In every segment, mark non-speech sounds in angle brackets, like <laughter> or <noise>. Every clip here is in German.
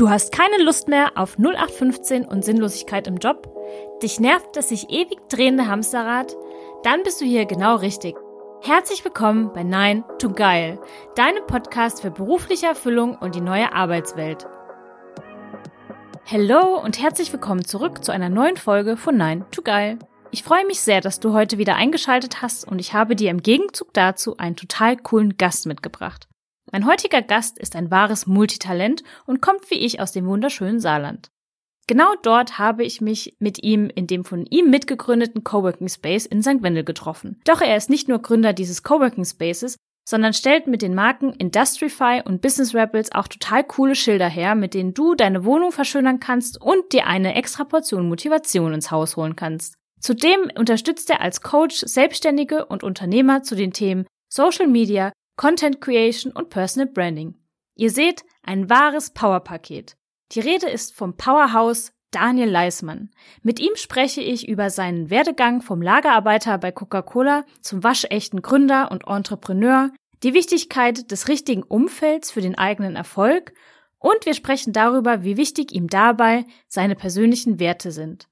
Du hast keine Lust mehr auf 0815 und Sinnlosigkeit im Job? Dich nervt das sich ewig drehende Hamsterrad? Dann bist du hier genau richtig. Herzlich willkommen bei Nein to Geil, deinem Podcast für berufliche Erfüllung und die neue Arbeitswelt. Hallo und herzlich willkommen zurück zu einer neuen Folge von Nein to Geil. Ich freue mich sehr, dass du heute wieder eingeschaltet hast und ich habe dir im Gegenzug dazu einen total coolen Gast mitgebracht. Mein heutiger Gast ist ein wahres Multitalent und kommt wie ich aus dem wunderschönen Saarland. Genau dort habe ich mich mit ihm in dem von ihm mitgegründeten Coworking Space in St. Wendel getroffen. Doch er ist nicht nur Gründer dieses Coworking Spaces, sondern stellt mit den Marken Industrify und Business Rebels auch total coole Schilder her, mit denen du deine Wohnung verschönern kannst und dir eine extra Portion Motivation ins Haus holen kannst. Zudem unterstützt er als Coach Selbstständige und Unternehmer zu den Themen Social Media, Content Creation und Personal Branding. Ihr seht, ein wahres Powerpaket. Die Rede ist vom Powerhouse Daniel Leismann. Mit ihm spreche ich über seinen Werdegang vom Lagerarbeiter bei Coca-Cola zum waschechten Gründer und Entrepreneur, die Wichtigkeit des richtigen Umfelds für den eigenen Erfolg und wir sprechen darüber, wie wichtig ihm dabei seine persönlichen Werte sind.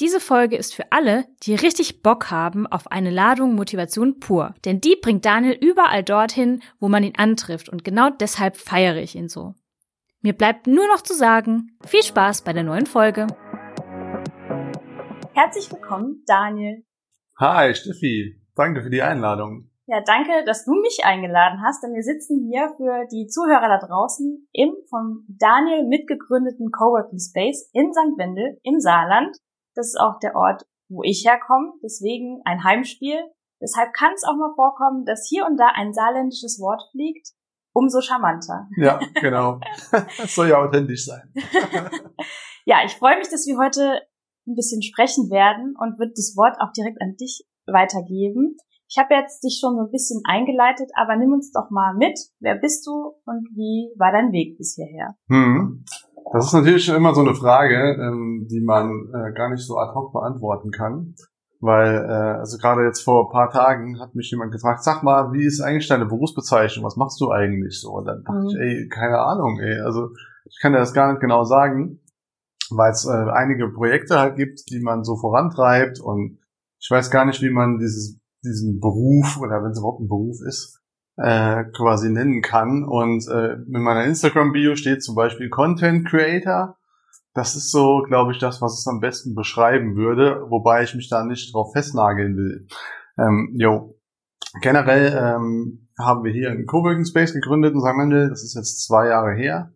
Diese Folge ist für alle, die richtig Bock haben auf eine Ladung Motivation pur. Denn die bringt Daniel überall dorthin, wo man ihn antrifft und genau deshalb feiere ich ihn so. Mir bleibt nur noch zu sagen, viel Spaß bei der neuen Folge. Herzlich willkommen, Daniel. Hi, Steffi. Danke für die Einladung. Ja, danke, dass du mich eingeladen hast, denn wir sitzen hier für die Zuhörer da draußen im von Daniel mitgegründeten Coworking Space in St. Wendel im Saarland. Das ist auch der Ort, wo ich herkomme, deswegen ein Heimspiel. Deshalb kann es auch mal vorkommen, dass hier und da ein saarländisches Wort fliegt. Umso charmanter. Ja, genau. Das <laughs> soll ja authentisch sein. <laughs> <laughs> ja, ich freue mich, dass wir heute ein bisschen sprechen werden und wird das Wort auch direkt an dich weitergeben. Ich habe jetzt dich schon so ein bisschen eingeleitet, aber nimm uns doch mal mit. Wer bist du und wie war dein Weg bis hierher? Hm. Das ist natürlich schon immer so eine Frage, ähm, die man äh, gar nicht so ad hoc beantworten kann. Weil, äh, also gerade jetzt vor ein paar Tagen hat mich jemand gefragt, sag mal, wie ist eigentlich deine Berufsbezeichnung? Was machst du eigentlich so? Und dann dachte mhm. ich, ey, keine Ahnung, ey. Also ich kann dir das gar nicht genau sagen, weil es äh, einige Projekte halt gibt, die man so vorantreibt und ich weiß gar nicht, wie man dieses, diesen Beruf oder wenn es überhaupt ein Beruf ist, äh, quasi nennen kann. Und äh, in meiner Instagram-Bio steht zum Beispiel Content Creator. Das ist so, glaube ich, das, was es am besten beschreiben würde, wobei ich mich da nicht drauf festnageln will. Ähm, jo. Generell ähm, haben wir hier einen Coworking Space gegründet in St. Das ist jetzt zwei Jahre her.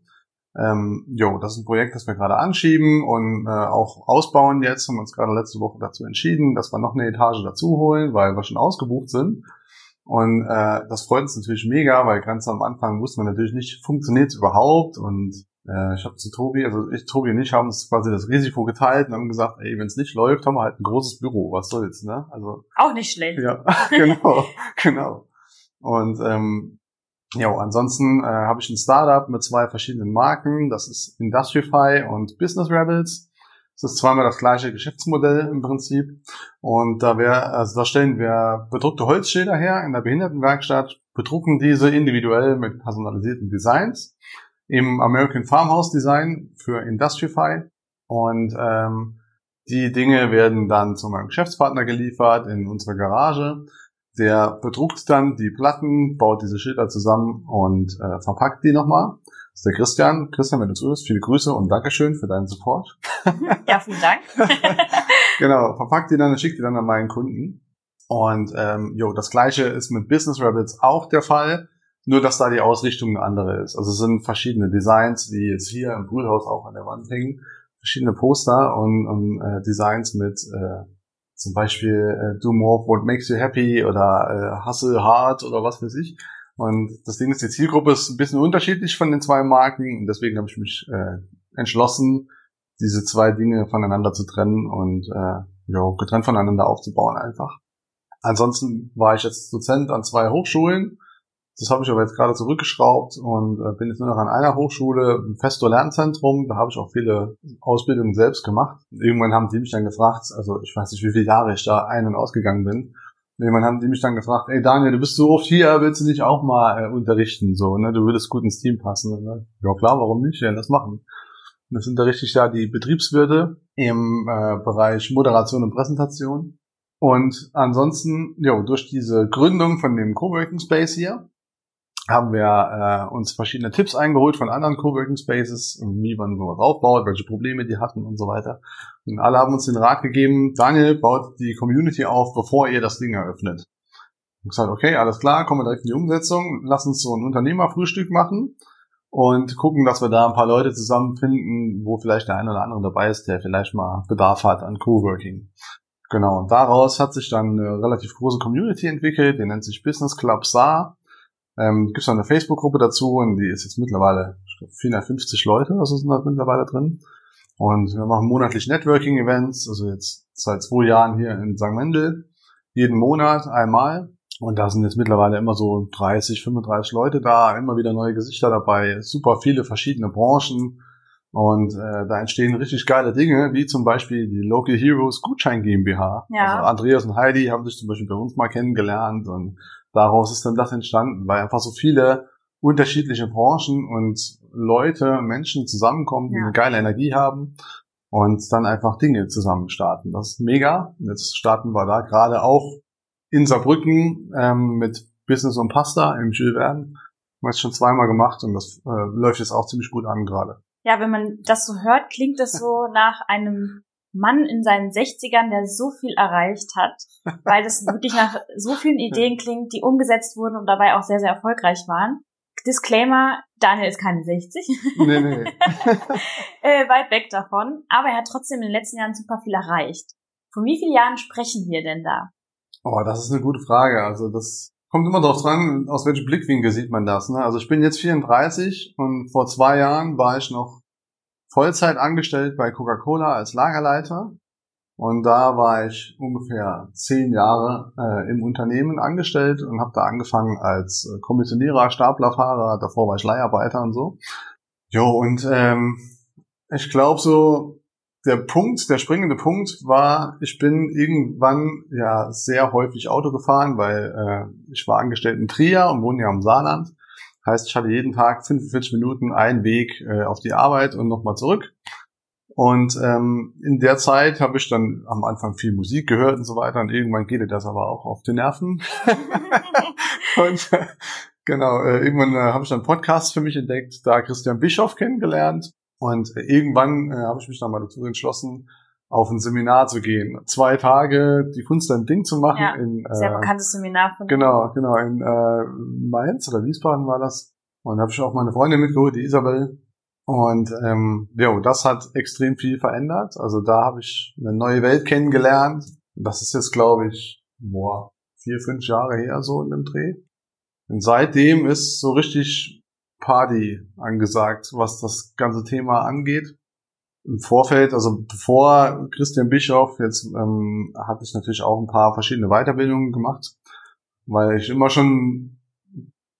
Ähm, jo, das ist ein Projekt, das wir gerade anschieben und äh, auch ausbauen jetzt. Haben uns gerade letzte Woche dazu entschieden, dass wir noch eine Etage dazu holen, weil wir schon ausgebucht sind. Und äh, das freut uns natürlich mega, weil ganz am Anfang wussten wir natürlich nicht, funktioniert es überhaupt. Und äh, ich habe zu Tobi, also ich, Tobi und ich haben uns quasi das Risiko geteilt und haben gesagt, ey, wenn es nicht läuft, haben wir halt ein großes Büro, was soll's, ne? Also auch nicht schlecht. Ja, <laughs> genau, genau. Und ähm, ja, ansonsten äh, habe ich ein Startup mit zwei verschiedenen Marken. Das ist Industrify und Business Rebels. Es ist zweimal das gleiche Geschäftsmodell im Prinzip. Und da wär, also da stellen wir bedruckte Holzschilder her in der Behindertenwerkstatt, bedrucken diese individuell mit personalisierten Designs im American Farmhouse Design für Industrify. Und ähm, die Dinge werden dann zu meinem Geschäftspartner geliefert in unsere Garage. Der bedruckt dann die Platten, baut diese Schilder zusammen und äh, verpackt die nochmal. Das ist der Christian. Christian, wenn du zuhörst, viele Grüße und Dankeschön für deinen Support. <laughs> Ja, vielen Dank. <laughs> genau, verpackt die dann und schickt die dann an meinen Kunden. Und ähm, jo, das gleiche ist mit Business Rabbits auch der Fall, nur dass da die Ausrichtung eine andere ist. Also es sind verschiedene Designs, die jetzt hier im Brühlhaus auch an der Wand hängen, verschiedene Poster und, und äh, Designs mit äh, zum Beispiel äh, Do More What Makes You Happy oder äh, Hustle Hard oder was weiß ich. Und das Ding ist, die Zielgruppe ist ein bisschen unterschiedlich von den zwei Marken und deswegen habe ich mich äh, entschlossen, diese zwei Dinge voneinander zu trennen und äh, ja, getrennt voneinander aufzubauen einfach. Ansonsten war ich jetzt Dozent an zwei Hochschulen. Das habe ich aber jetzt gerade zurückgeschraubt und äh, bin jetzt nur noch an einer Hochschule, ein Festo Lernzentrum. Da habe ich auch viele Ausbildungen selbst gemacht. Irgendwann haben die mich dann gefragt, also ich weiß nicht, wie viele Jahre ich da ein- und ausgegangen bin. Jemand haben die mich dann gefragt, ey Daniel, du bist so oft hier, willst du dich auch mal äh, unterrichten? So, ne? Du würdest gut ins Team passen. Ne? Ja klar, warum nicht? Ja, das machen. Und das unterrichte ich da die Betriebswirte im äh, Bereich Moderation und Präsentation. Und ansonsten, ja, durch diese Gründung von dem Coworking Space hier, haben wir äh, uns verschiedene Tipps eingeholt von anderen Coworking Spaces, wie man sowas aufbaut, welche Probleme die hatten und so weiter. Und alle haben uns den Rat gegeben, Daniel, baut die Community auf, bevor ihr das Ding eröffnet. Und gesagt, okay, alles klar, kommen wir direkt in die Umsetzung, lass uns so ein Unternehmerfrühstück machen und gucken, dass wir da ein paar Leute zusammenfinden, wo vielleicht der eine oder andere dabei ist, der vielleicht mal Bedarf hat an Coworking. Genau, und daraus hat sich dann eine relativ große Community entwickelt, die nennt sich Business Club SAR ähm, Gibt es noch eine Facebook-Gruppe dazu und die ist jetzt mittlerweile, ich glaube, 450 Leute, also sind da mittlerweile drin. Und wir machen monatlich Networking-Events, also jetzt seit zwei Jahren hier in St. Mendel, jeden Monat einmal. Und da sind jetzt mittlerweile immer so 30, 35 Leute da, immer wieder neue Gesichter dabei, super viele verschiedene Branchen. Und äh, da entstehen richtig geile Dinge, wie zum Beispiel die Local Heroes Gutschein GmbH. Ja. Also Andreas und Heidi haben sich zum Beispiel bei uns mal kennengelernt und daraus ist dann das entstanden, weil einfach so viele unterschiedliche Branchen und Leute, Menschen zusammenkommen, die ja. eine geile Energie haben und dann einfach Dinge zusammen starten. Das ist mega. Jetzt starten wir da gerade auch in Saarbrücken ähm, mit Business und Pasta im Jules Verne. Haben wir jetzt schon zweimal gemacht und das äh, läuft jetzt auch ziemlich gut an gerade. Ja, wenn man das so hört, klingt das so <laughs> nach einem Mann in seinen 60ern, der so viel erreicht hat, <laughs> weil das wirklich nach so vielen Ideen klingt, die umgesetzt wurden und dabei auch sehr, sehr erfolgreich waren. Disclaimer, Daniel ist keine 60. Nee, nee. <laughs> äh, weit weg davon. Aber er hat trotzdem in den letzten Jahren super viel erreicht. Von wie vielen Jahren sprechen wir denn da? Oh, das ist eine gute Frage. Also das kommt immer darauf dran, aus welchem Blickwinkel sieht man das. Ne? Also ich bin jetzt 34 und vor zwei Jahren war ich noch Vollzeit angestellt bei Coca-Cola als Lagerleiter. Und da war ich ungefähr zehn Jahre äh, im Unternehmen angestellt und habe da angefangen als äh, Kommissionierer, Staplerfahrer, davor war ich Leiharbeiter und so. Jo, und ähm, ich glaube so, der Punkt, der springende Punkt war, ich bin irgendwann ja sehr häufig Auto gefahren, weil äh, ich war angestellt in Trier und wohne ja im Saarland. Heißt, ich hatte jeden Tag 45 Minuten einen Weg äh, auf die Arbeit und nochmal zurück. Und ähm, in der Zeit habe ich dann am Anfang viel Musik gehört und so weiter. Und irgendwann geht das aber auch auf die Nerven. <laughs> und äh, genau, äh, irgendwann äh, habe ich dann Podcasts für mich entdeckt, da Christian Bischoff kennengelernt. Und äh, irgendwann äh, habe ich mich dann mal dazu entschlossen, auf ein Seminar zu gehen. Zwei Tage die Kunst ein Ding zu machen. Ja, in, äh, sehr bekanntes Seminar von Genau, genau, in äh, Mainz oder Wiesbaden war das. Und da habe ich auch meine Freundin mitgeholt, die Isabel. Und ähm, ja, das hat extrem viel verändert. Also da habe ich eine neue Welt kennengelernt. Das ist jetzt, glaube ich, boah, vier, fünf Jahre her so in dem Dreh. Und seitdem ist so richtig Party angesagt, was das ganze Thema angeht im Vorfeld, also bevor Christian Bischof, jetzt ähm, hatte ich natürlich auch ein paar verschiedene Weiterbildungen gemacht, weil ich immer schon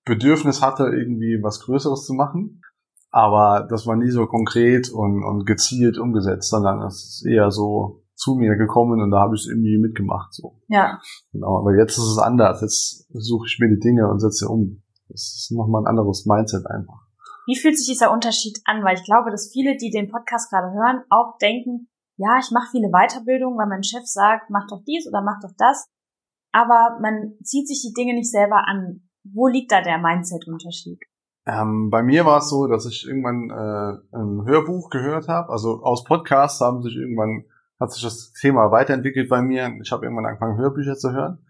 Bedürfnis hatte, irgendwie was Größeres zu machen. Aber das war nie so konkret und, und gezielt umgesetzt, sondern es ist eher so zu mir gekommen und da habe ich es irgendwie mitgemacht. So. Ja. Genau, aber jetzt ist es anders. Jetzt suche ich mir die Dinge und setze um. Das ist nochmal ein anderes Mindset einfach. Wie fühlt sich dieser Unterschied an? Weil ich glaube, dass viele, die den Podcast gerade hören, auch denken, ja, ich mache viele Weiterbildungen, weil mein Chef sagt, mach doch dies oder mach doch das. Aber man zieht sich die Dinge nicht selber an. Wo liegt da der Mindset-Unterschied? Ähm, bei mir war es so, dass ich irgendwann äh, ein Hörbuch gehört habe. Also aus Podcasts haben sich irgendwann hat sich das Thema weiterentwickelt bei mir. Ich habe irgendwann angefangen, Hörbücher zu hören.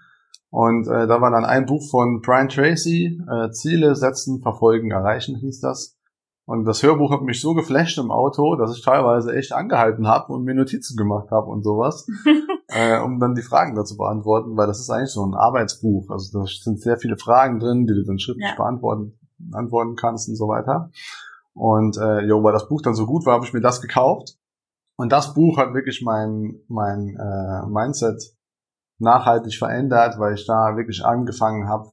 Und äh, da war dann ein Buch von Brian Tracy, äh, Ziele setzen, verfolgen, erreichen hieß das. Und das Hörbuch hat mich so geflasht im Auto, dass ich teilweise echt angehalten habe und mir Notizen gemacht habe und sowas, <laughs> äh, um dann die Fragen dazu beantworten, weil das ist eigentlich so ein Arbeitsbuch. Also da sind sehr viele Fragen drin, die du dann schriftlich ja. beantworten antworten kannst und so weiter. Und äh, jo, weil das Buch dann so gut war, habe ich mir das gekauft. Und das Buch hat wirklich mein mein äh, Mindset nachhaltig verändert, weil ich da wirklich angefangen habe,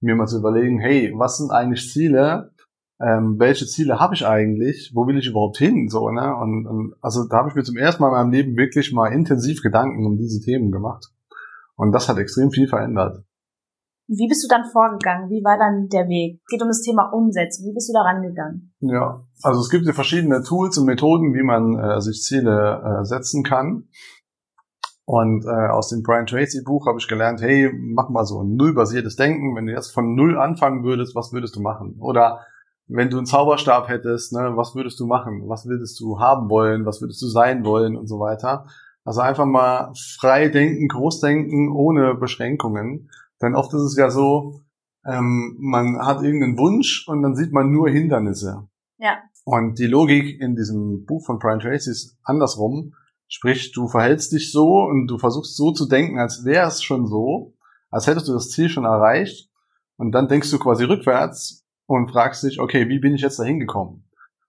mir mal zu überlegen, hey, was sind eigentlich Ziele? Ähm, welche Ziele habe ich eigentlich? Wo will ich überhaupt hin? So, ne? Und, und also da habe ich mir zum ersten Mal in meinem Leben wirklich mal intensiv Gedanken um diese Themen gemacht. Und das hat extrem viel verändert. Wie bist du dann vorgegangen? Wie war dann der Weg? Es geht um das Thema Umsetzung. Wie bist du da rangegangen? Ja, also es gibt ja verschiedene Tools und Methoden, wie man äh, sich Ziele äh, setzen kann. Und äh, aus dem Brian Tracy Buch habe ich gelernt, hey, mach mal so ein nullbasiertes Denken. Wenn du jetzt von null anfangen würdest, was würdest du machen? Oder wenn du einen Zauberstab hättest, ne, was würdest du machen? Was würdest du haben wollen? Was würdest du sein wollen und so weiter? Also einfach mal frei denken, groß denken, ohne Beschränkungen. Denn oft ist es ja so, ähm, man hat irgendeinen Wunsch und dann sieht man nur Hindernisse. Ja. Und die Logik in diesem Buch von Brian Tracy ist andersrum. Sprich, du verhältst dich so und du versuchst so zu denken, als wäre es schon so, als hättest du das Ziel schon erreicht. Und dann denkst du quasi rückwärts und fragst dich, okay, wie bin ich jetzt da hingekommen?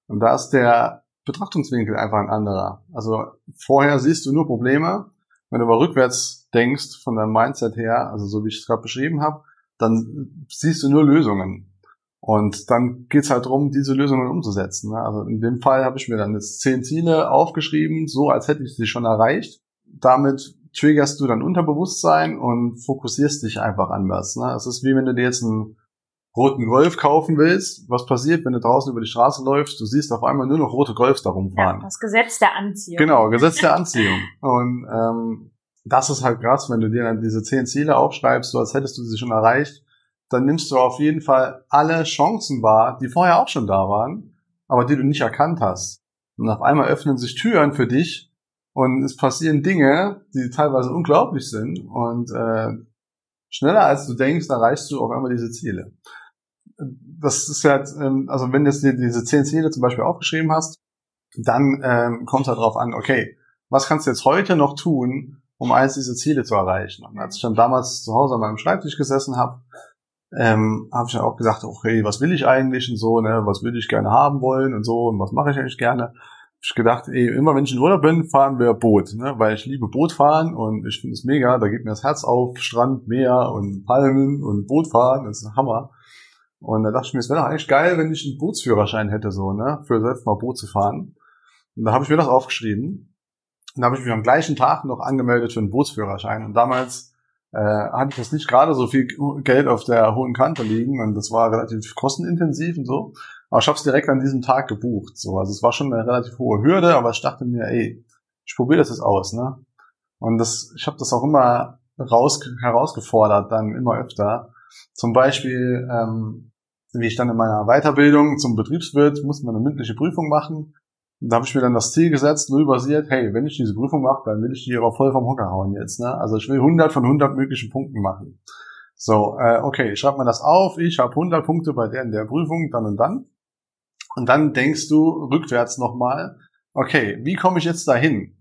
Und da ist der Betrachtungswinkel einfach ein anderer. Also vorher siehst du nur Probleme. Wenn du aber rückwärts denkst von deinem Mindset her, also so wie ich es gerade beschrieben habe, dann siehst du nur Lösungen. Und dann geht's halt darum, diese Lösungen umzusetzen. Ne? Also in dem Fall habe ich mir dann jetzt zehn Ziele aufgeschrieben, so als hätte ich sie schon erreicht. Damit triggerst du dein Unterbewusstsein und fokussierst dich einfach anders. Ne? Es ist wie wenn du dir jetzt einen roten Golf kaufen willst. Was passiert, wenn du draußen über die Straße läufst? Du siehst auf einmal nur noch rote Golfs da rumfahren. Ja, das Gesetz der Anziehung. Genau, Gesetz der <laughs> Anziehung. Und ähm, das ist halt krass, wenn du dir dann diese zehn Ziele aufschreibst, so als hättest du sie schon erreicht dann nimmst du auf jeden Fall alle Chancen wahr, die vorher auch schon da waren, aber die du nicht erkannt hast. Und auf einmal öffnen sich Türen für dich und es passieren Dinge, die teilweise unglaublich sind und äh, schneller als du denkst, erreichst du auf einmal diese Ziele. Das ist ja, ähm, also wenn du jetzt diese zehn Ziele zum Beispiel aufgeschrieben hast, dann ähm, kommt es halt darauf an, okay, was kannst du jetzt heute noch tun, um eins dieser Ziele zu erreichen? Und als ich dann damals zu Hause an meinem Schreibtisch gesessen habe, ähm, habe ich ja auch gesagt, okay, was will ich eigentlich und so, ne, was würde ich gerne haben wollen und so und was mache ich eigentlich gerne. Hab ich gedacht, ey, immer wenn ich in Urlaub bin, fahren wir Boot, ne, weil ich liebe Bootfahren und ich finde es mega, da geht mir das Herz auf, Strand, Meer und Palmen und Bootfahren, das ist ein Hammer. Und da dachte ich mir, es wäre doch eigentlich geil, wenn ich einen Bootsführerschein hätte, so, ne, für selbst mal Boot zu fahren. Und da habe ich mir das aufgeschrieben. Und da habe ich mich am gleichen Tag noch angemeldet für einen Bootsführerschein. Und damals äh, hatte ich jetzt nicht gerade so viel Geld auf der hohen Kante liegen und das war relativ kostenintensiv und so. Aber ich habe es direkt an diesem Tag gebucht. So, also es war schon eine relativ hohe Hürde, aber ich dachte mir, ey, ich probiere das jetzt aus, ne? Und das, ich habe das auch immer raus, herausgefordert, dann immer öfter. Zum Beispiel, ähm, wie ich dann in meiner Weiterbildung zum Betriebswirt musste man eine mündliche Prüfung machen da habe ich mir dann das Ziel gesetzt, null basiert, hey, wenn ich diese Prüfung mache, dann will ich die aber voll vom Hocker hauen jetzt. Ne? Also ich will 100 von 100 möglichen Punkten machen. So, äh, okay, ich schreibe mir das auf, ich habe 100 Punkte bei der in der Prüfung, dann und dann. Und dann denkst du rückwärts nochmal, okay, wie komme ich jetzt dahin?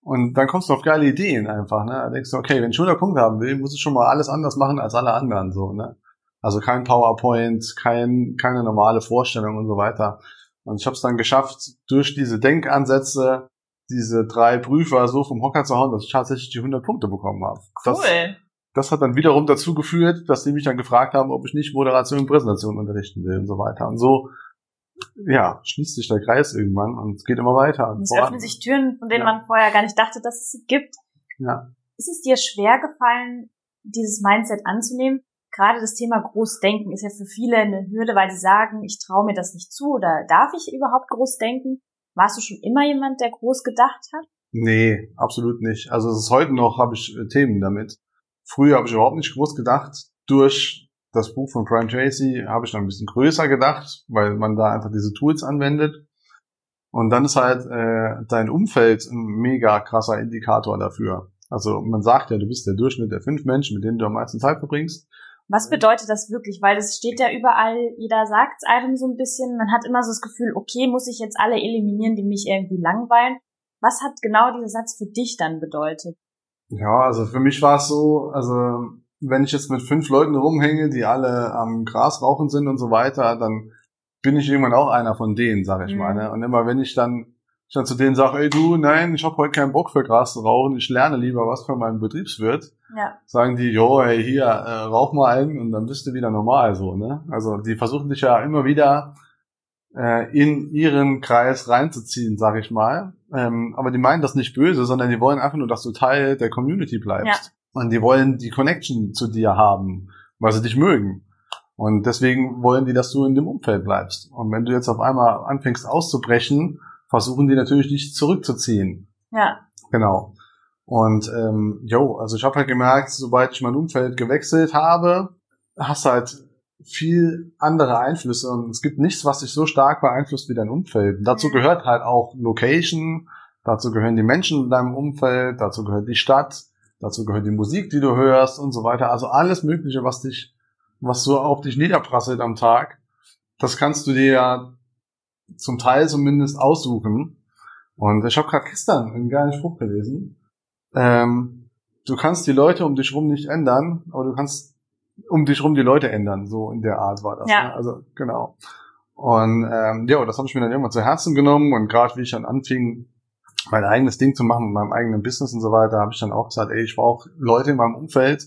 Und dann kommst du auf geile Ideen einfach. Ne? Da denkst du, okay, wenn ich 100 Punkte haben will, muss ich schon mal alles anders machen als alle anderen. so. Ne? Also kein PowerPoint, kein, keine normale Vorstellung und so weiter. Und ich habe es dann geschafft, durch diese Denkansätze diese drei Prüfer so vom Hocker zu hauen, dass ich tatsächlich die 100 Punkte bekommen habe. Cool. Das, das hat dann wiederum dazu geführt, dass sie mich dann gefragt haben, ob ich nicht Moderation und Präsentation unterrichten will und so weiter. Und so, ja, schließt sich der Kreis irgendwann und es geht immer weiter. Und es öffnen sich Türen, von denen ja. man vorher gar nicht dachte, dass es sie gibt. Ja. Ist es dir schwer gefallen, dieses Mindset anzunehmen? Gerade das Thema Großdenken ist ja für viele eine Hürde, weil sie sagen, ich traue mir das nicht zu oder darf ich überhaupt groß denken? Warst du schon immer jemand, der groß gedacht hat? Nee, absolut nicht. Also es ist heute noch, habe ich äh, Themen damit. Früher habe ich überhaupt nicht groß gedacht. Durch das Buch von Brian Tracy habe ich noch ein bisschen größer gedacht, weil man da einfach diese Tools anwendet. Und dann ist halt äh, dein Umfeld ein mega krasser Indikator dafür. Also man sagt ja, du bist der Durchschnitt der fünf Menschen, mit denen du am meisten Zeit verbringst. Was bedeutet das wirklich? Weil das steht ja überall, jeder sagt es einem so ein bisschen. Man hat immer so das Gefühl, okay, muss ich jetzt alle eliminieren, die mich irgendwie langweilen. Was hat genau dieser Satz für dich dann bedeutet? Ja, also für mich war es so, also wenn ich jetzt mit fünf Leuten rumhänge, die alle am Gras rauchen sind und so weiter, dann bin ich irgendwann auch einer von denen, sag ich mhm. mal. Ne? Und immer wenn ich dann ich dann zu denen sage, ey du, nein, ich habe heute keinen Bock für Gras zu rauchen, ich lerne lieber was von meinem Betriebswirt. Ja. Sagen die, jo, ey, hier, äh, rauch mal einen und dann bist du wieder normal so, ne? Also die versuchen dich ja immer wieder äh, in ihren Kreis reinzuziehen, sag ich mal. Ähm, aber die meinen das nicht böse, sondern die wollen einfach nur, dass du Teil der Community bleibst. Ja. Und die wollen die Connection zu dir haben, weil sie dich mögen. Und deswegen wollen die, dass du in dem Umfeld bleibst. Und wenn du jetzt auf einmal anfängst auszubrechen, versuchen die natürlich dich zurückzuziehen. Ja. Genau. Und ähm, jo, also ich habe halt gemerkt, sobald ich mein Umfeld gewechselt habe, hast du halt viel andere Einflüsse und es gibt nichts, was dich so stark beeinflusst wie dein Umfeld. Und dazu gehört halt auch Location, dazu gehören die Menschen in deinem Umfeld, dazu gehört die Stadt, dazu gehört die Musik, die du hörst und so weiter. Also alles Mögliche, was dich, was so auf dich niederprasselt am Tag, das kannst du dir ja zum Teil zumindest aussuchen. Und ich habe gerade gestern einen geilen Spruch gelesen. Ähm, du kannst die Leute um dich rum nicht ändern, aber du kannst um dich rum die Leute ändern. So in der Art war das. Ja. Ne? Also genau. Und ähm, ja, das habe ich mir dann irgendwann zu Herzen genommen und gerade wie ich dann anfing, mein eigenes Ding zu machen mit meinem eigenen Business und so weiter, habe ich dann auch gesagt, ey, ich brauche Leute in meinem Umfeld,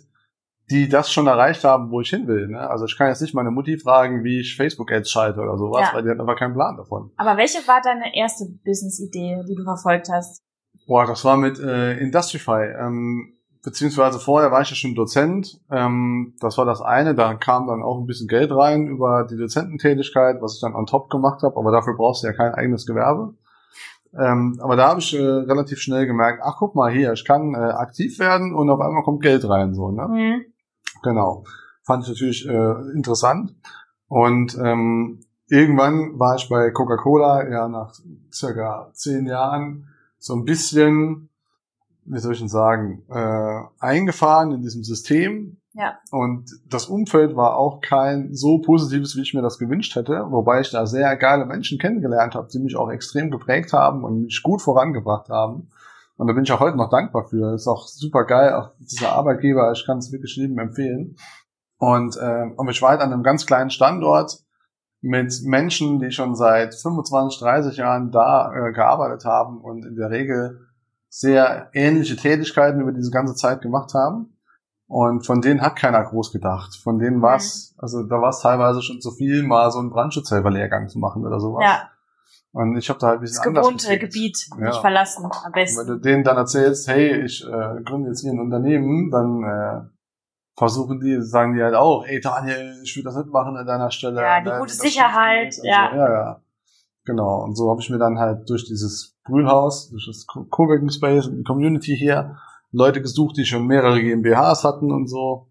die das schon erreicht haben, wo ich hin will. Ne? Also ich kann jetzt nicht meine Mutti fragen, wie ich Facebook-Ads schalte oder sowas, Ja. weil die hat einfach keinen Plan davon. Aber welche war deine erste Business-Idee, die du verfolgt hast? Boah, das war mit äh, Industrify. Ähm, beziehungsweise vorher war ich ja schon Dozent. Ähm, das war das eine. Da kam dann auch ein bisschen Geld rein über die Dozententätigkeit, was ich dann on top gemacht habe. Aber dafür brauchst du ja kein eigenes Gewerbe. Ähm, aber da habe ich äh, relativ schnell gemerkt, ach guck mal hier, ich kann äh, aktiv werden und auf einmal kommt Geld rein. so ne? Hm. Genau. Fand ich natürlich äh, interessant. Und ähm, irgendwann war ich bei Coca-Cola, ja, nach circa zehn Jahren, so ein bisschen, wie soll ich denn sagen, äh, eingefahren in diesem System. Ja. Und das Umfeld war auch kein so positives, wie ich mir das gewünscht hätte, wobei ich da sehr geile Menschen kennengelernt habe, die mich auch extrem geprägt haben und mich gut vorangebracht haben. Und da bin ich auch heute noch dankbar für. Ist auch super geil, auch dieser Arbeitgeber, ich kann es wirklich jedem empfehlen. Und, äh, und ich war halt an einem ganz kleinen Standort mit Menschen, die schon seit 25, 30 Jahren da äh, gearbeitet haben und in der Regel sehr ähnliche Tätigkeiten über diese ganze Zeit gemacht haben. Und von denen hat keiner groß gedacht. Von denen war es, also da war es teilweise schon zu viel, mal so einen Brandschutzhelferlehrgang zu machen oder sowas. Ja, Und ich habe da halt ein das bisschen anders gewohnte getickt. Gebiet Ja. nicht verlassen, am Wenn besten. du denen dann erzählst, hey, ich äh, gründe jetzt hier ein Unternehmen, dann äh, versuchen die, sagen die halt auch, ey Daniel, ich will das nicht machen an deiner Stelle. Ja, die gute das Sicherheit, nicht ja. So. ja, ja. Genau. Und so habe ich mir dann halt durch dieses Brühlhaus, durch das Co- Coworking Space und die Community hier Leute gesucht, die schon mehrere GmbHs hatten und so.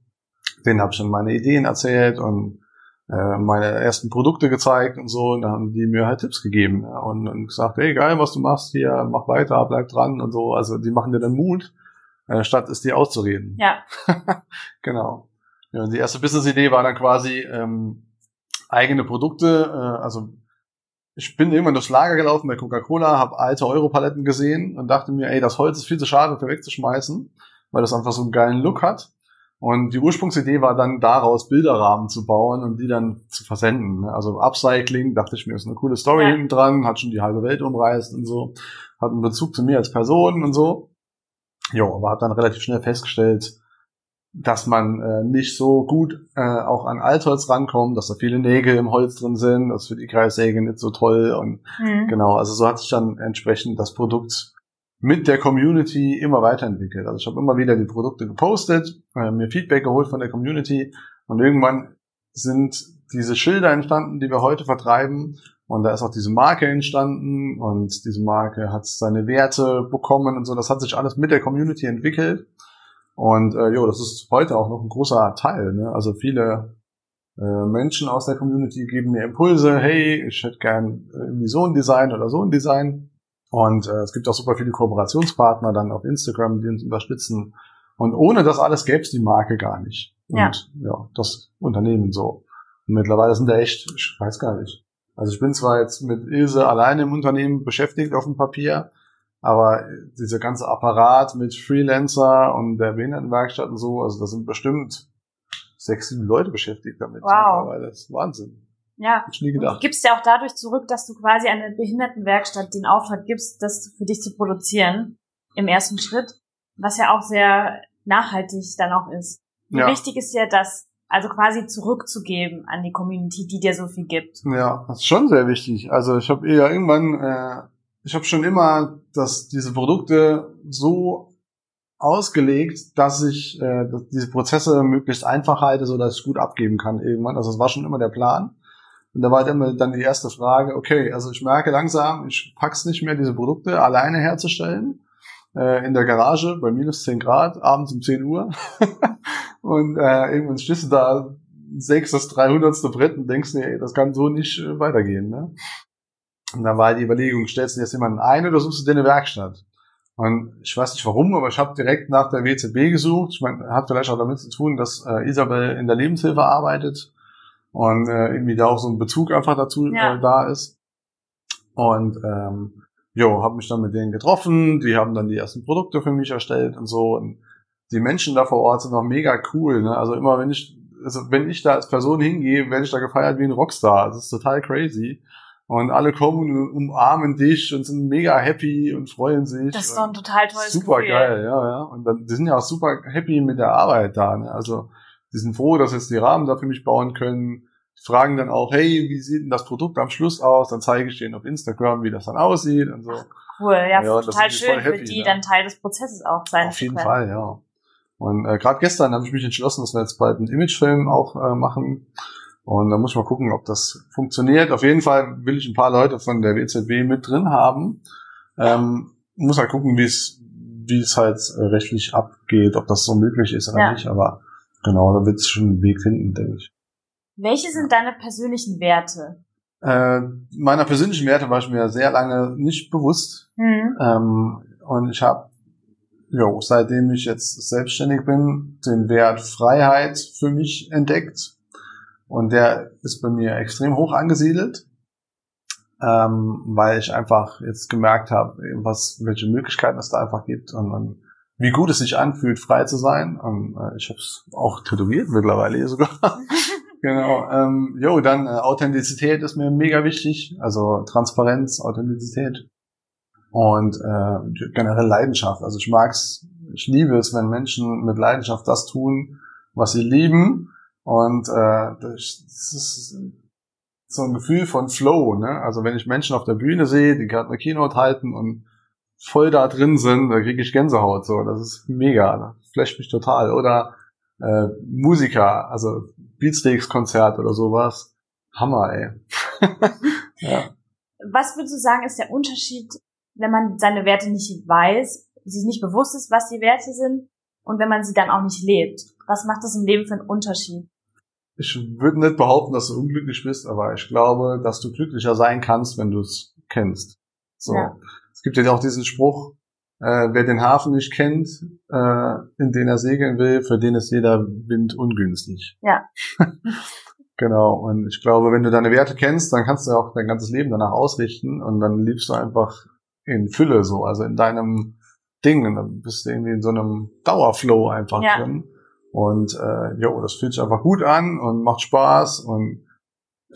Denen habe ich dann meine Ideen erzählt und meine ersten Produkte gezeigt und so. Und dann haben die mir halt Tipps gegeben ja, und, und gesagt, hey, geil, was du machst hier, mach weiter, bleib dran und so. Also die machen dir dann Mut, äh, statt es dir auszureden. Ja, <laughs> Genau. Ja, die erste Business-Idee war dann quasi ähm, eigene Produkte. Äh, also ich bin irgendwann durchs Lager gelaufen bei Coca-Cola, habe alte Europaletten gesehen und dachte mir, ey, das Holz ist viel zu schade dafür wegzuschmeißen, weil das einfach so einen geilen Look hat. Und die Ursprungsidee war dann daraus Bilderrahmen zu bauen und die dann zu versenden. Also Upcycling, dachte ich mir, ist eine coole Story Ja. hinten dran, hat schon die halbe Welt umreißt und so, hat einen Bezug zu mir als Person und so. Jo, aber hat dann relativ schnell festgestellt, dass man äh, nicht so gut äh, auch an Altholz rankommt, dass da viele Nägel im Holz drin sind, das für die Kreissäge nicht so toll und hm. genau, also so hat sich dann entsprechend das Produkt mit der Community immer weiterentwickelt. Also ich habe immer wieder die Produkte gepostet, äh, mir Feedback geholt von der Community und irgendwann sind diese Schilder entstanden, die wir heute vertreiben und da ist auch diese Marke entstanden und diese Marke hat seine Werte bekommen und so. Das hat sich alles mit der Community entwickelt und äh, jo, das ist heute auch noch ein großer Teil. Ne? Also viele äh, Menschen aus der Community geben mir Impulse, hey, ich hätte gern irgendwie so ein Design oder so ein Design. Und äh, es gibt auch super viele Kooperationspartner dann auf Instagram, die uns unterstützen. Und ohne das alles gäbe es die Marke gar nicht. Und Ja. ja, das Unternehmen so. Und mittlerweile sind da echt, ich weiß gar nicht. Also ich bin zwar jetzt mit Ilse alleine im Unternehmen beschäftigt auf dem Papier, aber dieser ganze Apparat mit Freelancer und der Behindertenwerkstatt und so, also da sind bestimmt sechs, sieben Leute beschäftigt damit Wow. mittlerweile. Das ist Wahnsinn. Ja. Hab ich nie du gibst ja auch dadurch zurück, dass du quasi eine Behindertenwerkstatt den Auftrag gibst, das für dich zu produzieren im ersten Schritt, was ja auch sehr nachhaltig dann auch ist. Wie Ja. wichtig ist dir das, also quasi zurückzugeben an die Community, die dir so viel gibt? Ja, das ist schon sehr wichtig. Also ich habe ja irgendwann, äh, ich habe schon immer, dass diese Produkte so ausgelegt, dass ich äh, diese Prozesse möglichst einfach halte, so dass ich gut abgeben kann irgendwann. Also das war schon immer der Plan. Und da war dann immer dann die erste Frage, okay, also ich merke langsam, ich pack's nicht mehr, diese Produkte alleine herzustellen äh, in der Garage bei minus 10 Grad, abends um 10 Uhr. <laughs> und äh, irgendwann stehst du da, sägst das 300. Brett und denkst, nee, das kann so nicht äh, weitergehen. Ne? Und dann war die Überlegung, stellst du jetzt jemanden ein oder suchst du dir eine Werkstatt? Und ich weiß nicht warum, aber ich habe direkt nach der WZB gesucht. Ich meine, hat vielleicht auch damit zu tun, dass äh, Isabel in der Lebenshilfe arbeitet und äh, irgendwie da auch so ein Bezug einfach dazu ja. äh, da ist. Und ähm, jo, habe mich dann mit denen getroffen, die haben dann die ersten Produkte für mich erstellt und so. Und die Menschen da vor Ort sind auch mega cool. Ne? Also immer wenn ich, also wenn ich da als Person hingehe, werde ich da gefeiert wie ein Rockstar. Das ist total crazy. Und alle kommen und umarmen dich und sind mega happy und freuen sich. Das ist doch ein total tolles Super Gefühl. geil, ja, ja. Und dann, die sind ja auch super happy mit der Arbeit da. Ne? Also die sind froh, dass jetzt die Rahmen da für mich bauen können. Die fragen dann auch, hey, wie sieht denn das Produkt am Schluss aus? Dann zeige ich denen auf Instagram, wie das dann aussieht und so. Cool, ja, ja total schön, happy, für die ne? dann Teil des Prozesses auch sein Auf jeden können. Fall, ja. Und äh, gerade gestern habe ich mich entschlossen, dass wir jetzt bald einen Imagefilm auch äh, machen. Und da muss ich mal gucken, ob das funktioniert. Auf jeden Fall will ich ein paar Leute von der WZB mit drin haben. Ähm, muss halt gucken, wie es wie es halt äh, rechtlich abgeht, ob das so möglich ist oder ja. nicht. Aber genau, da wird es schon einen Weg finden, denke ich. Welche sind deine persönlichen Werte? Äh, meiner persönlichen Werte war ich mir sehr lange nicht bewusst. Mhm. Ähm, und ich habe, jo, seitdem ich jetzt selbstständig bin, den Wert Freiheit für mich entdeckt und der ist bei mir extrem hoch angesiedelt, ähm, weil ich einfach jetzt gemerkt habe, was, welche Möglichkeiten es da einfach gibt und, und wie gut es sich anfühlt, frei zu sein. Und, äh, ich habe es auch tätowiert mittlerweile sogar. <laughs> genau. Ähm, jo, dann äh, Authentizität ist mir mega wichtig. Also Transparenz, Authentizität und äh, generell Leidenschaft. Also ich mag's, ich liebe es, wenn Menschen mit Leidenschaft das tun, was sie lieben und äh, das ist so ein Gefühl von Flow, ne? Also wenn ich Menschen auf der Bühne sehe, die gerade eine Keynote halten und voll da drin sind, da kriege ich Gänsehaut. So, das ist mega, das flasht mich total. Oder äh, Musiker, also Beatsteaks-Konzert oder sowas. Hammer, ey. <laughs> ja. Was würdest du sagen, ist der Unterschied, wenn man seine Werte nicht weiß, sich nicht bewusst ist, was die Werte sind und wenn man sie dann auch nicht lebt? Was macht das im Leben für einen Unterschied? ich würde nicht behaupten, dass du unglücklich bist, aber ich glaube, dass du glücklicher sein kannst, wenn du es kennst. So. Ja. Es gibt ja auch diesen Spruch, äh, wer den Hafen nicht kennt, äh, in den er segeln will, für den ist jeder Wind ungünstig. Ja. <laughs> genau. Und ich glaube, wenn du deine Werte kennst, dann kannst du auch dein ganzes Leben danach ausrichten und dann liebst du einfach in Fülle so, also in deinem Ding. Und dann bist du irgendwie in so einem Dauerflow einfach ja. drin. Und äh, jo, das fühlt sich einfach gut an und macht Spaß. Und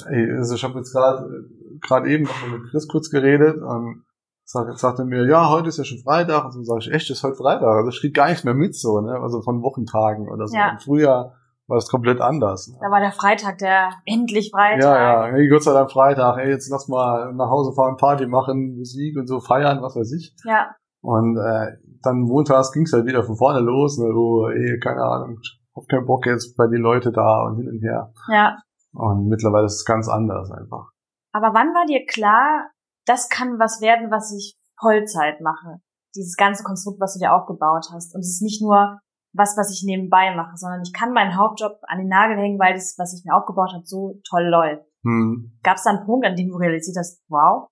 ey, also ich habe jetzt gerade gerade eben noch mit Chris kurz geredet und sag, sagte mir, ja, heute ist ja schon Freitag. Und so sage ich, echt, ist heute Freitag. Also ich krieg gar nichts mehr mit so, ne? Also von Wochentagen oder so. Ja. Im Frühjahr war es komplett anders. Ne? Da war der Freitag, der endlich Freitag. Ja, ja, hey, Gott sei Dank Freitag. Ey, jetzt lass mal nach Hause fahren, Party machen, Musik und so feiern, was weiß ich. Ja. Und äh, dann montags ging's halt wieder von vorne los. Ne? Oh, ey, keine Ahnung, hab keinen Bock jetzt bei die Leute da und hin und her. Ja. Und mittlerweile ist es ganz anders einfach. Aber wann war dir klar, das kann was werden, was ich Vollzeit mache? Dieses ganze Konstrukt, was du dir aufgebaut hast. Und es ist nicht nur was, was ich nebenbei mache, sondern ich kann meinen Hauptjob an den Nagel hängen, weil das, was ich mir aufgebaut habe, so toll läuft. Hm. Gab es da einen Punkt, an dem du realisiert hast, wow?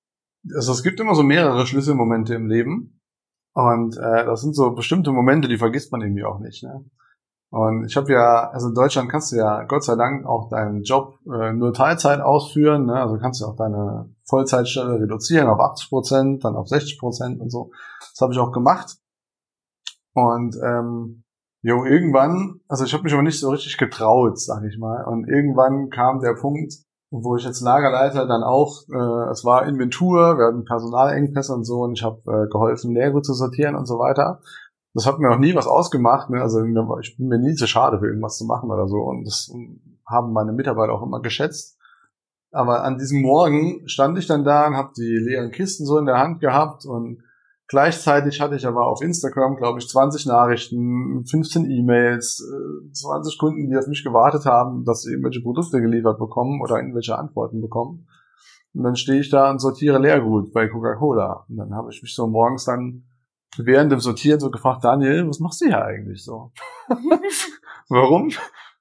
Also es gibt immer so mehrere Schlüsselmomente im Leben. Und äh, das sind so bestimmte Momente, die vergisst man irgendwie auch nicht. Ne? Und ich habe ja, also in Deutschland kannst du ja Gott sei Dank auch deinen Job äh, nur Teilzeit ausführen. Ne? Also kannst du auch deine Vollzeitstelle reduzieren auf 80 Prozent, dann auf 60 Prozent und so. Das habe ich auch gemacht. Und ähm, jo, irgendwann, also ich habe mich aber nicht so richtig getraut, sag ich mal. Und irgendwann kam der Punkt, wo ich jetzt Lagerleiter dann auch, äh, es war Inventur, wir hatten Personalengpässe und so und ich habe äh, geholfen, Leergut zu sortieren und so weiter. Das hat mir auch nie was ausgemacht, ne? also ich bin mir nie zu schade für irgendwas zu machen oder so und das haben meine Mitarbeiter auch immer geschätzt. Aber an diesem Morgen stand ich dann da und habe die leeren Kisten so in der Hand gehabt und Gleichzeitig hatte ich aber auf Instagram, glaube ich, 20 Nachrichten, 15 E-Mails, 20 Kunden, die auf mich gewartet haben, dass sie irgendwelche Produkte geliefert bekommen oder irgendwelche Antworten bekommen. Und dann stehe ich da und sortiere Leergut bei Coca-Cola. Und dann habe ich mich so morgens dann während dem Sortieren so gefragt, Daniel, was machst du hier eigentlich so? <laughs> Warum?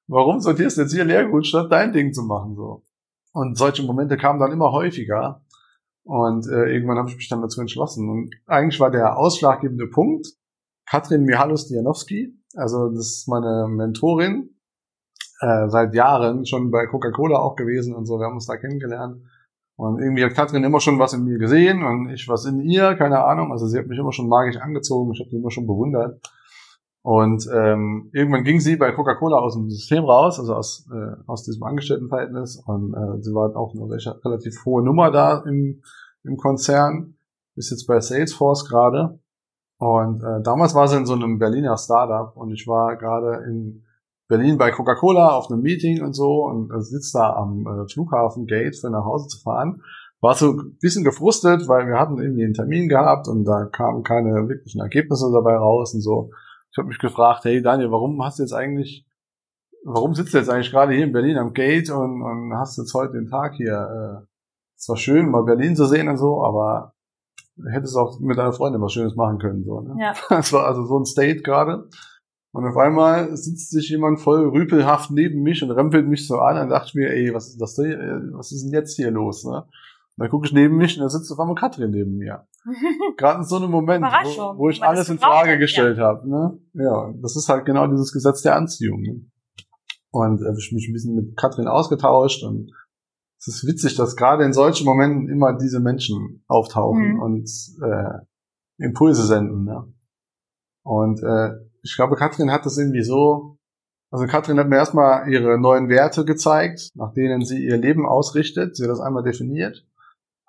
Warum sortierst du jetzt hier Leergut, statt dein Ding zu machen so? Und solche Momente kamen dann immer häufiger. Und äh, irgendwann habe ich mich dann dazu entschlossen. Und eigentlich war der ausschlaggebende Punkt Katrin Mihalus-Dianowski, also das ist meine Mentorin, äh, seit Jahren schon bei Coca-Cola auch gewesen und so, wir haben uns da kennengelernt. Und irgendwie hat Katrin immer schon was in mir gesehen und ich was in ihr, keine Ahnung. Also sie hat mich immer schon magisch angezogen, ich habe sie immer schon bewundert. Und ähm, irgendwann ging sie bei Coca-Cola aus dem System raus, also aus, äh, aus diesem Angestelltenverhältnis. Und äh, sie war auch eine relativ hohe Nummer da im, im Konzern. Ist jetzt bei Salesforce gerade. Und äh, damals war sie in so einem Berliner Startup und ich war gerade in Berlin bei Coca-Cola auf einem Meeting und so und äh, sitzt da am äh, Flughafen Gate für nach Hause zu fahren. War so ein bisschen gefrustet, weil wir hatten irgendwie einen Termin gehabt und da kamen keine wirklichen Ergebnisse dabei raus und so ich habe mich gefragt, hey Daniel, warum hast du jetzt eigentlich, warum sitzt du jetzt eigentlich gerade hier in Berlin am Gate und, und hast jetzt heute den Tag hier? Äh, es war schön, mal Berlin zu sehen und so, aber hättest auch mit deiner Freundin was Schönes machen können. So, ne? Ja. <laughs> Das war also so ein State gerade. Und auf einmal sitzt sich jemand voll rüpelhaft neben mich und rempelt mich so an. Dann dachte ich mir, ey, was ist das hier, was ist denn jetzt hier los? Ne? Und dann gucke ich neben mich und da sitzt auf einmal Katrin neben mir. <laughs> Gerade in so einem Moment, wo, wo ich alles in Frage hat, gestellt ja. habe. Ne? Ja, das ist halt genau dieses Gesetz der Anziehung. Ne? Und äh, ich mich ein bisschen mit Katrin ausgetauscht und es ist witzig, dass gerade in solchen Momenten immer diese Menschen auftauchen mhm. und äh, Impulse senden. Ne? Und äh, ich glaube, Katrin hat das irgendwie so, also Katrin hat mir erstmal ihre neuen Werte gezeigt, nach denen sie ihr Leben ausrichtet. Sie hat das einmal definiert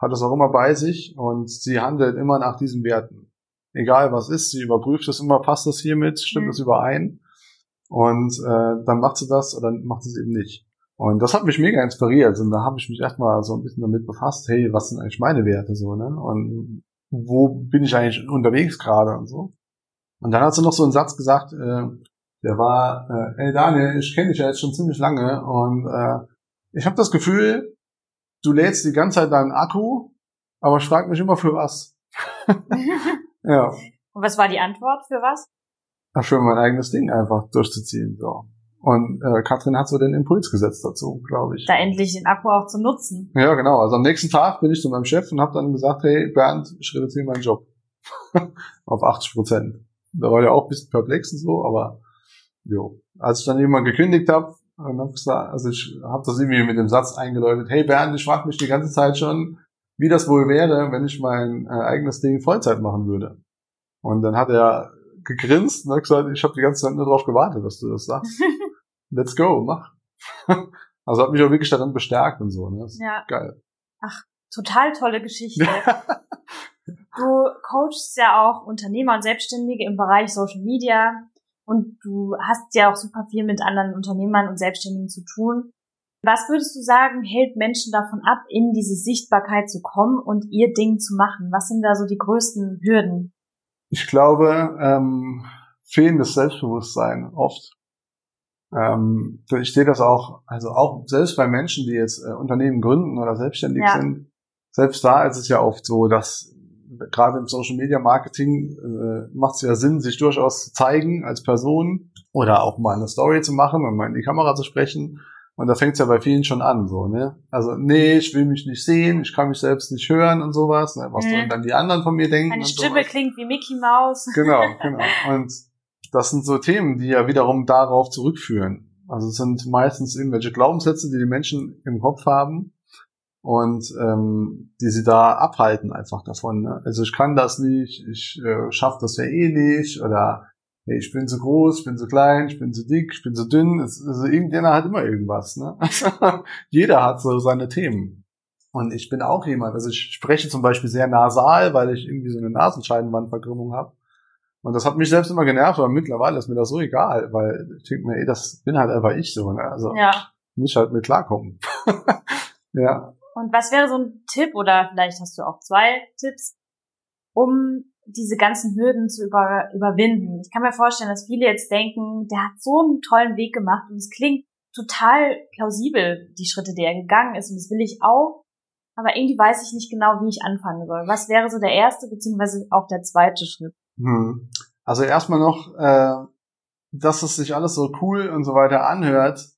hat es auch immer bei sich und sie handelt immer nach diesen Werten. Egal was ist, sie überprüft es immer, passt das hiermit, stimmt mhm. es überein und äh, dann macht sie das oder macht sie es eben nicht. Und das hat mich mega inspiriert und da habe ich mich erstmal so ein bisschen damit befasst, hey, was sind eigentlich meine Werte so, ne? Und wo bin ich eigentlich unterwegs gerade und so. Und dann hat sie noch so einen Satz gesagt, äh, der war, äh, hey Daniel, ich kenne dich ja jetzt schon ziemlich lange und äh, ich habe das Gefühl, du lädst die ganze Zeit deinen Akku, aber ich frage mich immer für was. <laughs> ja. Und was war die Antwort für was? Ach, für mein eigenes Ding einfach durchzuziehen. So. Und äh, Katrin hat so den Impuls gesetzt dazu, glaube ich. Da endlich den Akku auch zu nutzen. Ja, genau. Also am nächsten Tag bin ich zu meinem Chef und habe dann gesagt, hey Bernd, ich reduziere meinen Job <laughs> auf 80 Prozent. Da war ja auch ein bisschen perplex und so, aber jo. Als ich dann irgendwann gekündigt habe, hab gesagt, also ich habe das irgendwie mit dem Satz eingeläutet, hey Bernd, ich frage mich die ganze Zeit schon, wie das wohl wäre, wenn ich mein äh, eigenes Ding Vollzeit machen würde. Und dann hat er gegrinst und hat gesagt, ich habe die ganze Zeit nur darauf gewartet, dass du das sagst. <laughs> Let's go, mach. <laughs> also hat mich auch wirklich darin bestärkt und so. Ne? Ja. Geil. Ach, total tolle Geschichte. <laughs> du coachst ja auch Unternehmer und Selbstständige im Bereich Social Media, und du hast ja auch super viel mit anderen Unternehmern und Selbstständigen zu tun. Was würdest du sagen, hält Menschen davon ab, in diese Sichtbarkeit zu kommen und ihr Ding zu machen? Was sind da so die größten Hürden? Ich glaube, ähm, fehlendes Selbstbewusstsein oft. Ähm, ich sehe das auch, also auch selbst bei Menschen, die jetzt äh, Unternehmen gründen oder selbstständig ja. sind, selbst da ist es ja oft so, dass gerade im Social Media Marketing äh, macht es ja Sinn, sich durchaus zu zeigen als Person oder auch mal eine Story zu machen und mal in die Kamera zu sprechen. Und da fängt es ja bei vielen schon an, so, ne? Also, nee, ich will mich nicht sehen, ich kann mich selbst nicht hören und sowas, ne? was mhm. sollen dann die anderen von mir denken? Meine Stimme sowas. klingt wie Mickey Mouse. <laughs> Genau, genau. <laughs> Und das sind so Themen, die ja wiederum darauf zurückführen. Also es sind meistens irgendwelche Glaubenssätze, die die Menschen im Kopf haben, und ähm, die sie da abhalten einfach davon. Ne? Also ich kann das nicht, ich äh, schaffe das ja eh nicht oder hey, ich bin zu groß, ich bin zu klein, ich bin zu dick, ich bin zu dünn. Es, also irgendjemand hat immer irgendwas. Ne? <laughs> Jeder hat so seine Themen. Und ich bin auch jemand, also ich spreche zum Beispiel sehr nasal, weil ich irgendwie so eine Nasenscheidenwandverkrümmung habe. Und das hat mich selbst immer genervt, aber mittlerweile ist mir das so egal, weil ich denke mir, ey, das bin halt einfach ich so. Ne? Also ja. muss halt mit klarkommen. <laughs> ja. Und was wäre so ein Tipp oder vielleicht hast du auch zwei Tipps, um diese ganzen Hürden zu über, überwinden. Ich kann mir vorstellen, dass viele jetzt denken, der hat so einen tollen Weg gemacht und es klingt total plausibel, die Schritte, die er gegangen ist und das will ich auch. Aber irgendwie weiß ich nicht genau, wie ich anfangen soll. Was wäre so der erste beziehungsweise auch der zweite Schritt? Hm. Also erstmal noch, äh, dass es sich alles so cool und so weiter anhört,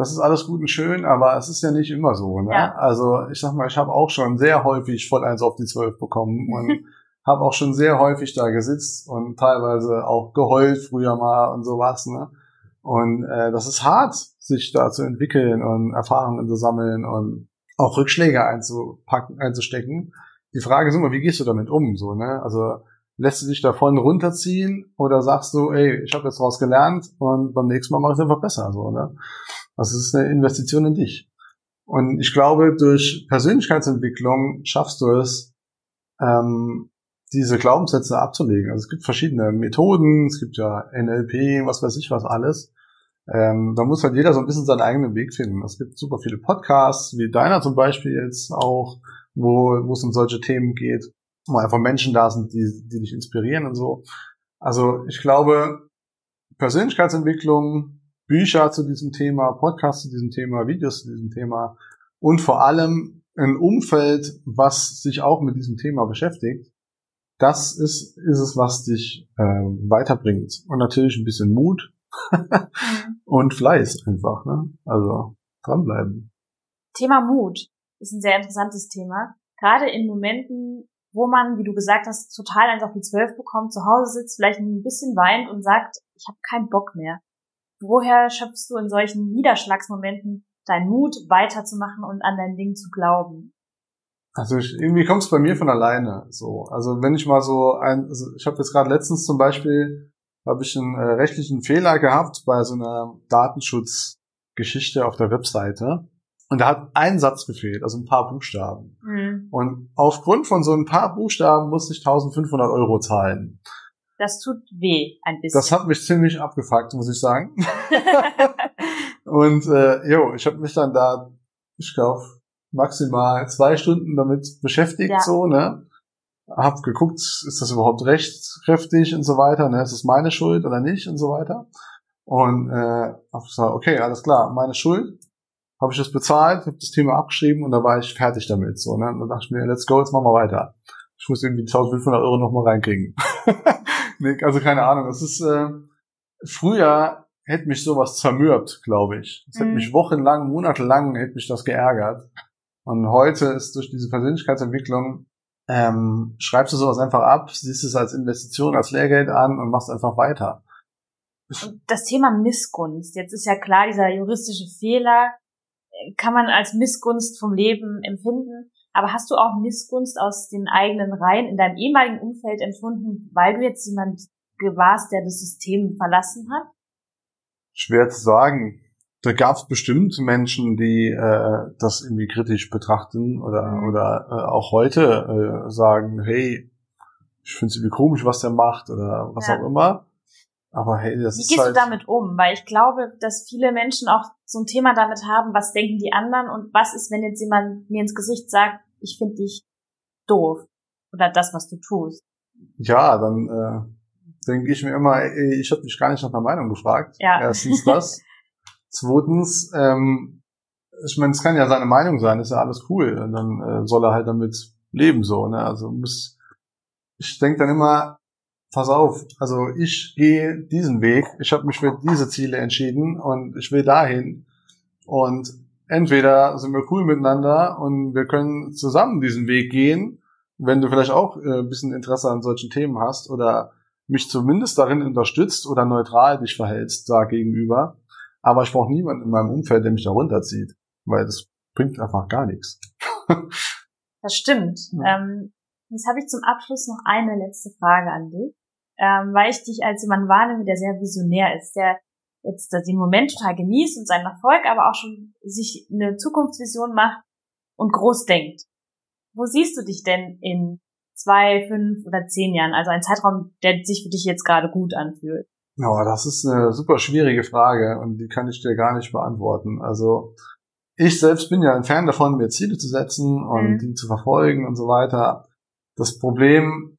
das ist alles gut und schön, aber es ist ja nicht immer so. Ne? Ja. Also ich sag mal, ich habe auch schon sehr häufig voll eins auf die zwölf bekommen <laughs> und habe auch schon sehr häufig da gesitzt und teilweise auch geheult früher mal und sowas. Ne? Und äh, das ist hart, sich da zu entwickeln und Erfahrungen zu sammeln und auch Rückschläge einzupacken, einzustecken. Die Frage ist immer, wie gehst du damit um? So, ne? Also lässt du dich davon runterziehen oder sagst du, ey, ich habe jetzt daraus gelernt und beim nächsten Mal mache ich es einfach besser. So, ne? Also es ist eine Investition in dich. Und ich glaube, durch Persönlichkeitsentwicklung schaffst du es, ähm, diese Glaubenssätze abzulegen. Also es gibt verschiedene Methoden, es gibt ja NLP, was weiß ich was alles. Ähm, da muss halt jeder so ein bisschen seinen eigenen Weg finden. Es gibt super viele Podcasts, wie deiner zum Beispiel jetzt auch, wo, wo es um solche Themen geht, wo einfach Menschen da sind, die, die dich inspirieren und so. Also ich glaube, Persönlichkeitsentwicklung, Bücher zu diesem Thema, Podcasts zu diesem Thema, Videos zu diesem Thema und vor allem ein Umfeld, was sich auch mit diesem Thema beschäftigt, das ist, ist es, was dich äh, weiterbringt. Und natürlich ein bisschen Mut mhm. <laughs> und Fleiß einfach. Ne? Also dranbleiben. Thema Mut ist ein sehr interessantes Thema. Gerade in Momenten, wo man, wie du gesagt hast, total eins auf die Zwölf bekommt, zu Hause sitzt, vielleicht ein bisschen weint und sagt, ich habe keinen Bock mehr. Woher schöpfst du in solchen Niederschlagsmomenten deinen Mut, weiterzumachen und an dein Ding zu glauben? Also ich, irgendwie kommt es bei mir von alleine. So, also wenn ich mal so ein, also ich habe jetzt gerade letztens zum Beispiel habe ich einen äh, rechtlichen Fehler gehabt bei so einer Datenschutzgeschichte auf der Webseite. Und da hat ein Satz gefehlt, also ein paar Buchstaben. Mhm. Und aufgrund von so ein paar Buchstaben musste ich 1500 Euro zahlen. Das tut weh, ein bisschen. Das hat mich ziemlich abgefuckt, muss ich sagen. <laughs> und äh, jo, ich habe mich dann da, ich glaube, maximal zwei Stunden damit beschäftigt, ja. so, ne? Hab geguckt, ist das überhaupt rechtskräftig und so weiter, ne? Ist das meine Schuld oder nicht und so weiter. Und äh, hab gesagt, okay, alles klar, meine Schuld. Habe ich das bezahlt, habe das Thema abgeschrieben und da war ich fertig damit. So, ne? Und dann dachte ich mir, let's go, jetzt machen wir weiter. Ich muss irgendwie 1500 Euro nochmal reinkriegen. <laughs> nee, also keine Ahnung. Das ist äh, früher hätte mich sowas zermürbt, glaube ich. Es mhm. hätte mich wochenlang, monatelang hätte mich das geärgert. Und heute ist durch diese Persönlichkeitsentwicklung, ähm, schreibst du sowas einfach ab, siehst es als Investition, als Lehrgeld an und machst einfach weiter. Und das Thema Missgunst, jetzt ist ja klar, dieser juristische Fehler äh, kann man als Missgunst vom Leben empfinden. Aber hast du auch Missgunst aus den eigenen Reihen in deinem ehemaligen Umfeld empfunden, weil du jetzt jemand warst, der das System verlassen hat? Schwer zu sagen da gab es bestimmt Menschen, die äh, das irgendwie kritisch betrachten oder mhm. oder äh, auch heute äh, sagen, hey, ich finde es irgendwie komisch, was der macht oder was ja. auch immer. Aber hey, das Wie ist gehst halt du damit um? Weil ich glaube, dass viele Menschen auch so ein Thema damit haben, was denken die anderen und was ist, wenn jetzt jemand mir ins Gesicht sagt, ich finde dich doof oder das, was du tust. Ja, dann äh, denke ich mir immer, ey, ich habe dich gar nicht nach der Meinung gefragt. Ja. Erstens das. <laughs> Zweitens, ähm, ich meine, es kann ja seine Meinung sein, ist ja alles cool. Und dann äh, soll er halt damit leben so. Ne? Also muss, ich denke dann immer, pass auf, also ich gehe diesen Weg, ich habe mich für diese Ziele entschieden und ich will dahin. Und entweder sind wir cool miteinander und wir können zusammen diesen Weg gehen, wenn du vielleicht auch äh, ein bisschen Interesse an solchen Themen hast oder mich zumindest darin unterstützt oder neutral dich verhältst da gegenüber. Aber ich brauche niemanden in meinem Umfeld, der mich da runterzieht, weil das bringt einfach gar nichts. <laughs> das stimmt. Ja. Ähm, jetzt habe ich zum Abschluss noch eine letzte Frage an dich, ähm, weil ich dich als jemand wahrnehme, der sehr visionär ist, der jetzt den Moment total genießt und seinen Erfolg, aber auch schon sich eine Zukunftsvision macht und groß denkt. Wo siehst du dich denn in zwei, fünf oder zehn Jahren? Also ein Zeitraum, der sich für dich jetzt gerade gut anfühlt. Ja, das ist eine super schwierige Frage und die kann ich dir gar nicht beantworten. Also ich selbst bin ja ein Fan davon, mir Ziele zu setzen und mhm. die zu verfolgen und so weiter. Das Problem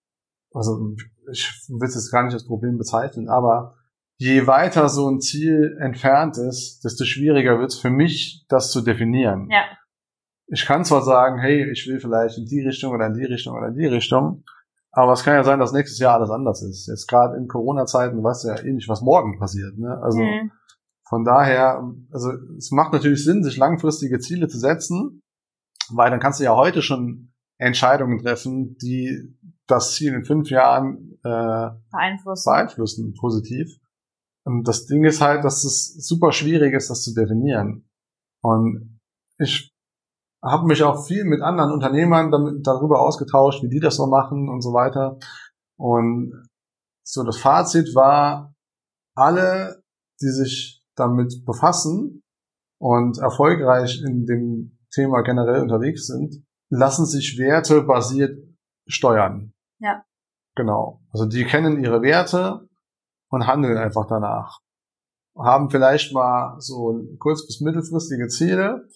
also ich will es jetzt gar nicht als Problem bezeichnen, aber je weiter so ein Ziel entfernt ist, desto schwieriger wird es für mich, das zu definieren. Ja. Ich kann zwar sagen, hey, ich will vielleicht in die Richtung oder in die Richtung oder in die Richtung, aber es kann ja sein, dass nächstes Jahr alles anders ist. Jetzt gerade in Corona-Zeiten weißt du ja eh nicht, was morgen passiert. Ne? Also mhm. von daher, also es macht natürlich Sinn, sich langfristige Ziele zu setzen, weil dann kannst du ja heute schon Entscheidungen treffen, die das Ziel in fünf Jahren äh, beeinflussen. beeinflussen, positiv. Und das Ding ist halt, dass es super schwierig ist, das zu definieren. Und ich habe mich auch viel mit anderen Unternehmern damit, darüber ausgetauscht, wie die das so machen und so weiter. Und so das Fazit war, alle, die sich damit befassen und erfolgreich in dem Thema generell unterwegs sind, lassen sich Werte basiert steuern. Ja. Genau. Also die kennen ihre Werte und handeln einfach danach. Haben vielleicht mal so kurz- bis mittelfristige Ziele,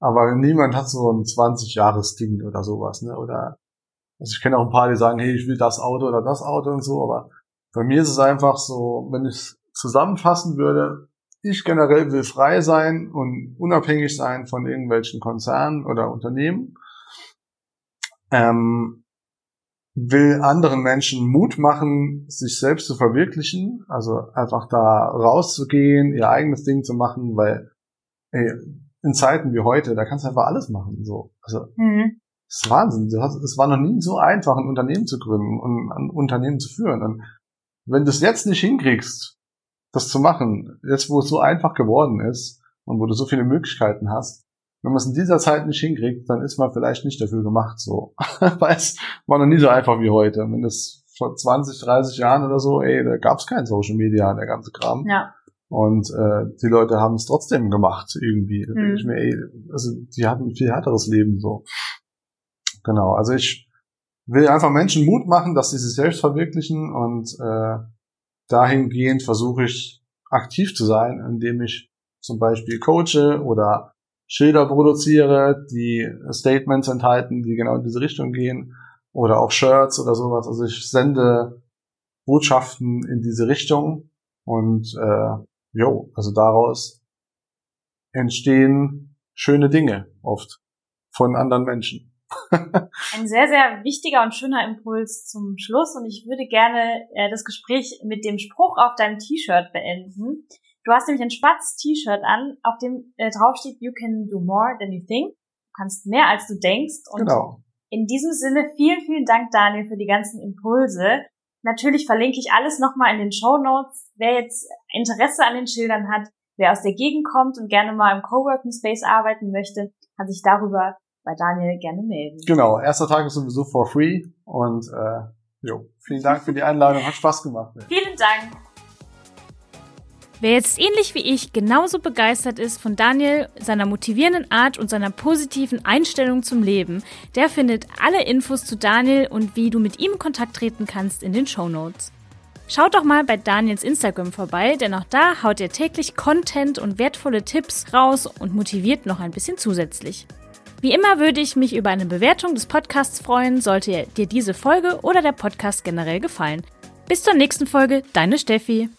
aber niemand hat so ein 20-Jahres-Ding oder sowas, ne? Oder also ich kenne auch ein paar, die sagen, hey, ich will das Auto oder das Auto und so, aber bei mir ist es einfach so, wenn ich es zusammenfassen würde, ich generell will frei sein und unabhängig sein von irgendwelchen Konzernen oder Unternehmen. Ähm, will anderen Menschen Mut machen, sich selbst zu verwirklichen, also einfach da rauszugehen, ihr eigenes Ding zu machen, weil ey, in Zeiten wie heute, da kannst du einfach alles machen. So, also mhm. das ist Wahnsinn. Es war noch nie so einfach, ein Unternehmen zu gründen und ein Unternehmen zu führen. Und wenn du es jetzt nicht hinkriegst, das zu machen, jetzt wo es so einfach geworden ist und wo du so viele Möglichkeiten hast, wenn man es in dieser Zeit nicht hinkriegt, dann ist man vielleicht nicht dafür gemacht, so. <laughs> Weil es war noch nie so einfach wie heute. Wenn das vor 20, 30 Jahren oder so, ey, da gab es kein Social Media, der ganze Kram. Ja. Und äh, die Leute haben es trotzdem gemacht, irgendwie. Da denke ich mhm. mir, ey, also die hatten ein viel härteres Leben so. Genau, also ich will einfach Menschen Mut machen, dass sie sich selbst verwirklichen und äh, dahingehend versuche ich aktiv zu sein, indem ich zum Beispiel coache oder Schilder produziere, die Statements enthalten, die genau in diese Richtung gehen, oder auch Shirts oder sowas. Also ich sende Botschaften in diese Richtung und äh, jo, also daraus entstehen schöne Dinge oft von anderen Menschen. <laughs> Ein sehr, sehr wichtiger und schöner Impuls zum Schluss und ich würde gerne äh, das Gespräch mit dem Spruch auf deinem T-Shirt beenden. Du hast nämlich ein schwarzes T-Shirt an, auf dem äh, draufsteht, you can do more than you think. Du kannst mehr als du denkst. Und genau. in diesem Sinne vielen, vielen Dank, Daniel, für die ganzen Impulse. Natürlich verlinke ich alles nochmal in den Show Notes. Wer jetzt Interesse an den Schildern hat, wer aus der Gegend kommt und gerne mal im Coworking Space arbeiten möchte, kann sich darüber bei Daniel gerne melden. Genau, erster Tag ist sowieso for free und äh, jo, vielen Dank für die Einladung, hat Spaß gemacht. Vielen Dank. Wer jetzt ähnlich wie ich genauso begeistert ist von Daniel, seiner motivierenden Art und seiner positiven Einstellung zum Leben, der findet alle Infos zu Daniel und wie du mit ihm in Kontakt treten kannst in den Show Notes. Schaut doch mal bei Daniels Instagram vorbei, denn auch da haut er täglich Content und wertvolle Tipps raus und motiviert noch ein bisschen zusätzlich. Wie immer würde ich mich über eine Bewertung des Podcasts freuen, sollte dir diese Folge oder der Podcast generell gefallen. Bis zur nächsten Folge, deine Steffi.